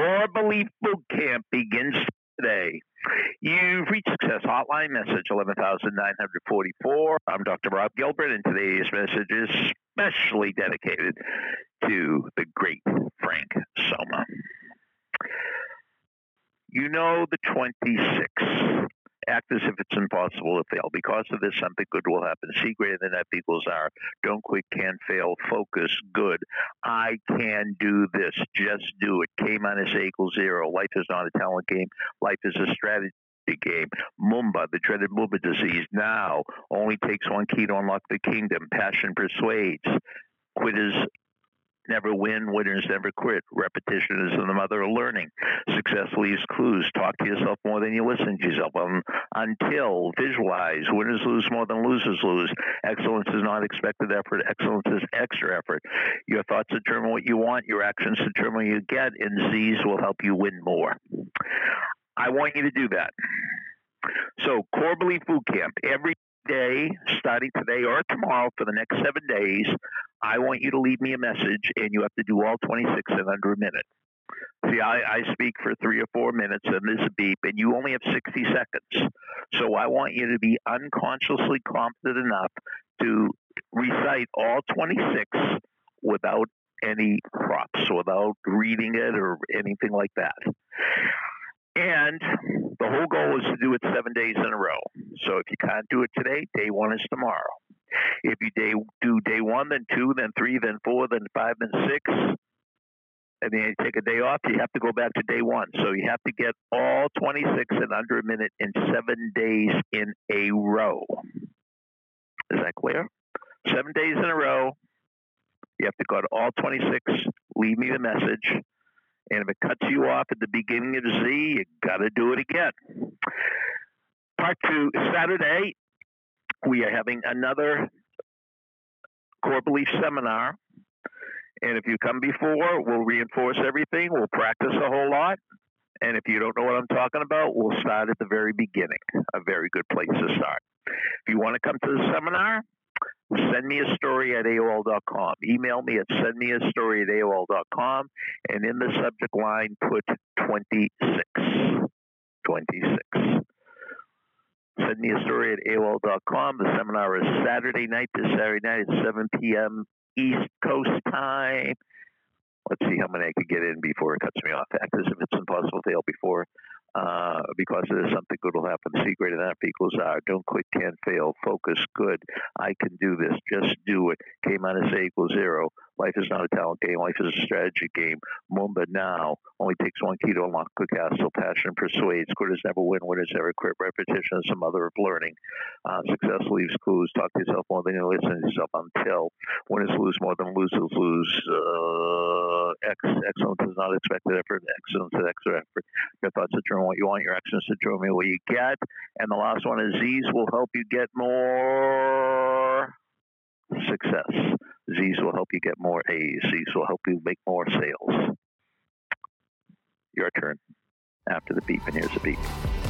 Core Belief Boot Camp begins today. You've reached Success Hotline, message 11944. I'm Dr. Rob Gilbert, and today's message is specially dedicated to the great Frank Soma. You know the 26 act as if it's impossible to fail. Because of this, something good will happen. C greater than F equals R. Don't quit, can't fail. Focus, good. I can do this. Just do it. K minus A equals zero. Life is not a talent game. Life is a strategy game. Mumba, the dreaded Mumba disease, now only takes one key to unlock the kingdom. Passion persuades. Quitters never win, winners never quit. Repetition is the mother of learning. Success leaves clues. Talk to yourself more than you listen to yourself. Um, until visualize. Winners lose more than losers lose. Excellence is not expected effort. Excellence is extra effort. Your thoughts determine what you want. Your actions determine what you get. And Z's will help you win more. I want you to do that. So, Core Belief Boot Camp, every day, starting today or tomorrow for the next seven days, I want you to leave me a message, and you have to do all 26 in under a minute. See, I, I speak for three or four minutes, and there's a beep, and you only have 60 seconds. So I want you to be unconsciously confident enough to recite all 26 without any props, without reading it or anything like that. And the whole goal is to do it seven days in a row. So if you can't do it today, day one is tomorrow. If you day, do day one, then two, then three, then four, then five, then six, and then you take a day off, you have to go back to day one. So you have to get all 26 in under a minute in seven days in a row. Is that clear? Seven days in a row. You have to go to all 26, leave me the message, and if it cuts you off at the beginning of the Z, you got to do it again. Part two, Saturday, we are having another core belief seminar. And if you come before, we'll reinforce everything. We'll practice a whole lot. And if you don't know what I'm talking about, we'll start at the very beginning. A very good place to start. If you want to come to the seminar, send me a story at AOL.com. Email me at send me a story at AOL.com. And in the subject line, put 26. 26. Send me a story at AOL.com. The seminar is Saturday night this Saturday night at 7 p.m. East Coast time. Let's see how many I could get in before it cuts me off. As if it's impossible to fail before uh, because there's something good will happen. C greater than F equals R. Don't quit, can't fail. Focus, good. I can do this. Just do it. K minus A equals zero. Life is not a talent game. Life is a strategy game. Mumba now only takes one key to unlock the castle. Passion persuades. Quitters never win. Winners never quit. Repetition is the mother of learning. Uh, success leaves clues. Talk to yourself more than you listen to yourself until winners lose more than losers lose. Uh, excellence is not expected effort. Excellence is extra effort. Your thoughts determine what you want. Your actions determine what you get. And the last one is Z's will help you get more success. Z's will help you get more A's. Z's will help you make more sales. Your turn after the beep, and here's the beep.